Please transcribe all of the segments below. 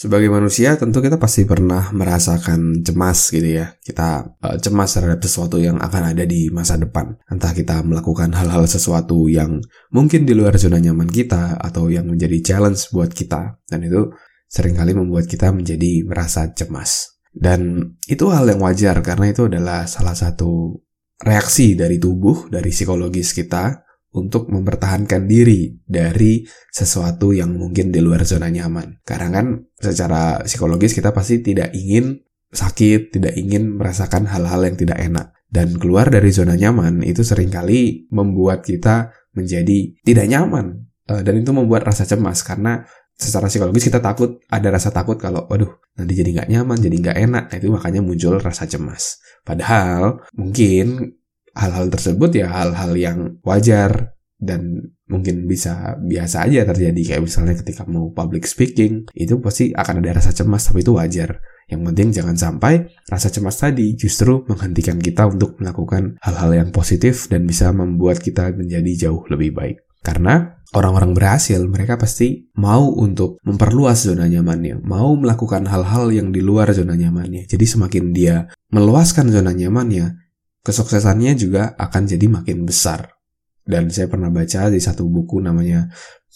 Sebagai manusia tentu kita pasti pernah merasakan cemas gitu ya. Kita uh, cemas terhadap sesuatu yang akan ada di masa depan. Entah kita melakukan hal-hal sesuatu yang mungkin di luar zona nyaman kita atau yang menjadi challenge buat kita. Dan itu sering kali membuat kita menjadi merasa cemas. Dan itu hal yang wajar karena itu adalah salah satu reaksi dari tubuh, dari psikologis kita untuk mempertahankan diri dari sesuatu yang mungkin di luar zona nyaman. Karena kan secara psikologis kita pasti tidak ingin sakit, tidak ingin merasakan hal-hal yang tidak enak. Dan keluar dari zona nyaman itu sering kali membuat kita menjadi tidak nyaman. Eh, dan itu membuat rasa cemas karena secara psikologis kita takut, ada rasa takut kalau, waduh, nanti jadi nggak nyaman, jadi nggak enak. Nah itu makanya muncul rasa cemas. Padahal mungkin hal-hal tersebut ya hal-hal yang wajar dan mungkin bisa biasa aja terjadi. Kayak misalnya ketika mau public speaking itu pasti akan ada rasa cemas tapi itu wajar. Yang penting jangan sampai rasa cemas tadi justru menghentikan kita untuk melakukan hal-hal yang positif dan bisa membuat kita menjadi jauh lebih baik. Karena orang-orang berhasil mereka pasti mau untuk memperluas zona nyamannya mau melakukan hal-hal yang di luar zona nyamannya. Jadi semakin dia meluaskan zona nyamannya kesuksesannya juga akan jadi makin besar. Dan saya pernah baca di satu buku namanya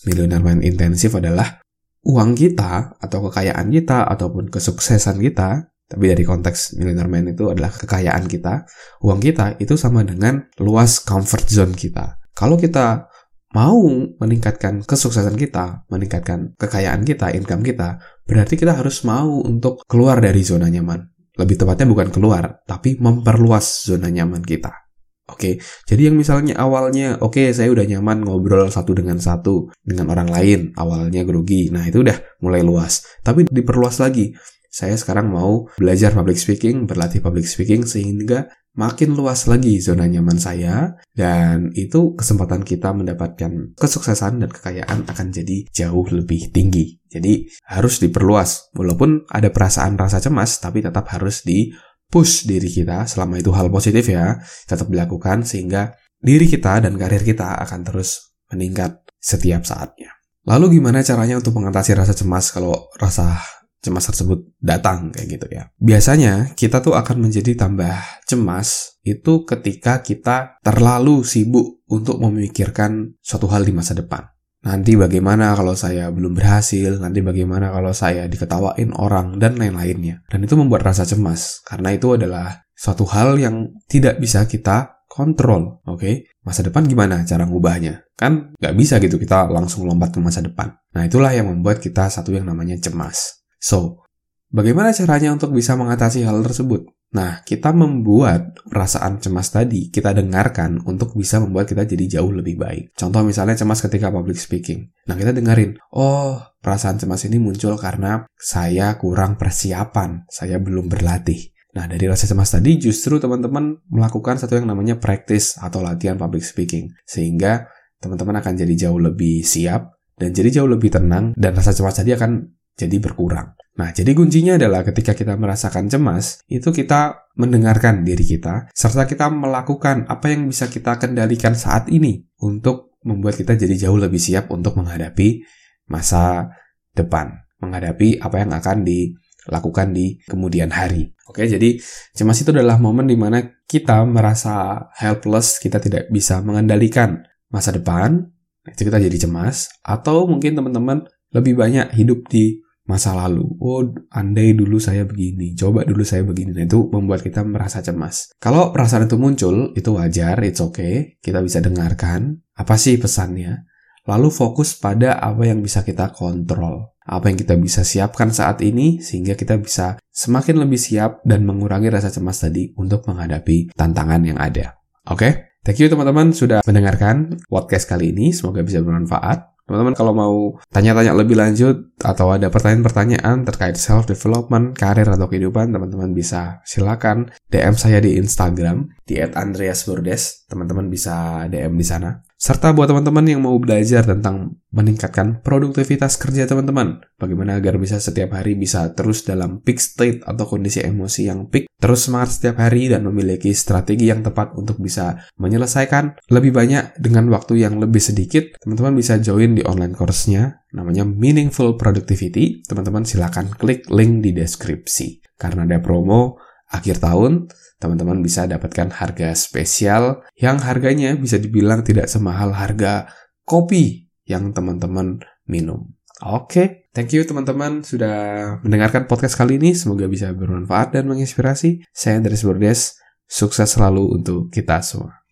Millionaire Mind Intensive adalah uang kita atau kekayaan kita ataupun kesuksesan kita, tapi dari konteks Millionaire Mind itu adalah kekayaan kita, uang kita itu sama dengan luas comfort zone kita. Kalau kita mau meningkatkan kesuksesan kita, meningkatkan kekayaan kita, income kita, berarti kita harus mau untuk keluar dari zona nyaman. Lebih tepatnya bukan keluar, tapi memperluas zona nyaman kita. Oke, jadi yang misalnya awalnya, oke okay, saya udah nyaman ngobrol satu dengan satu dengan orang lain, awalnya grogi, nah itu udah mulai luas. Tapi diperluas lagi, saya sekarang mau belajar public speaking, berlatih public speaking sehingga makin luas lagi zona nyaman saya dan itu kesempatan kita mendapatkan kesuksesan dan kekayaan akan jadi jauh lebih tinggi. Jadi harus diperluas walaupun ada perasaan rasa cemas tapi tetap harus di push diri kita selama itu hal positif ya tetap dilakukan sehingga diri kita dan karir kita akan terus meningkat setiap saatnya. Lalu gimana caranya untuk mengatasi rasa cemas kalau rasa cemas tersebut datang kayak gitu ya. Biasanya kita tuh akan menjadi tambah cemas itu ketika kita terlalu sibuk untuk memikirkan suatu hal di masa depan. Nanti bagaimana kalau saya belum berhasil, nanti bagaimana kalau saya diketawain orang dan lain-lainnya. Dan itu membuat rasa cemas karena itu adalah suatu hal yang tidak bisa kita kontrol, oke? Okay? Masa depan gimana cara ngubahnya? Kan nggak bisa gitu kita langsung lompat ke masa depan. Nah itulah yang membuat kita satu yang namanya cemas. So, bagaimana caranya untuk bisa mengatasi hal tersebut? Nah, kita membuat perasaan cemas tadi, kita dengarkan untuk bisa membuat kita jadi jauh lebih baik. Contoh misalnya cemas ketika public speaking. Nah, kita dengerin, oh, perasaan cemas ini muncul karena saya kurang persiapan, saya belum berlatih. Nah, dari rasa cemas tadi justru teman-teman melakukan satu yang namanya practice atau latihan public speaking. Sehingga teman-teman akan jadi jauh lebih siap dan jadi jauh lebih tenang dan rasa cemas tadi akan jadi berkurang. Nah, jadi kuncinya adalah ketika kita merasakan cemas, itu kita mendengarkan diri kita, serta kita melakukan apa yang bisa kita kendalikan saat ini untuk membuat kita jadi jauh lebih siap untuk menghadapi masa depan, menghadapi apa yang akan dilakukan di kemudian hari. Oke, jadi cemas itu adalah momen di mana kita merasa helpless, kita tidak bisa mengendalikan masa depan, itu kita jadi cemas, atau mungkin teman-teman lebih banyak hidup di masa lalu. Oh, andai dulu saya begini, coba dulu saya begini. Nah, itu membuat kita merasa cemas. Kalau perasaan itu muncul, itu wajar, it's okay. Kita bisa dengarkan apa sih pesannya. Lalu fokus pada apa yang bisa kita kontrol. Apa yang kita bisa siapkan saat ini sehingga kita bisa semakin lebih siap dan mengurangi rasa cemas tadi untuk menghadapi tantangan yang ada. Oke? Okay? Thank you teman-teman sudah mendengarkan podcast kali ini. Semoga bisa bermanfaat. Teman-teman kalau mau tanya-tanya lebih lanjut atau ada pertanyaan-pertanyaan terkait self development, karir atau kehidupan, teman-teman bisa silakan DM saya di Instagram di @andreasburdes. Teman-teman bisa DM di sana. Serta buat teman-teman yang mau belajar tentang meningkatkan produktivitas kerja teman-teman. Bagaimana agar bisa setiap hari bisa terus dalam peak state atau kondisi emosi yang peak, terus semangat setiap hari dan memiliki strategi yang tepat untuk bisa menyelesaikan lebih banyak dengan waktu yang lebih sedikit. Teman-teman bisa join di online course-nya, namanya Meaningful Productivity. Teman-teman silakan klik link di deskripsi. Karena ada promo akhir tahun, teman-teman bisa dapatkan harga spesial yang harganya bisa dibilang tidak semahal harga kopi yang teman-teman minum. Oke, thank you teman-teman sudah mendengarkan podcast kali ini. Semoga bisa bermanfaat dan menginspirasi. Saya Andres Bordes, sukses selalu untuk kita semua.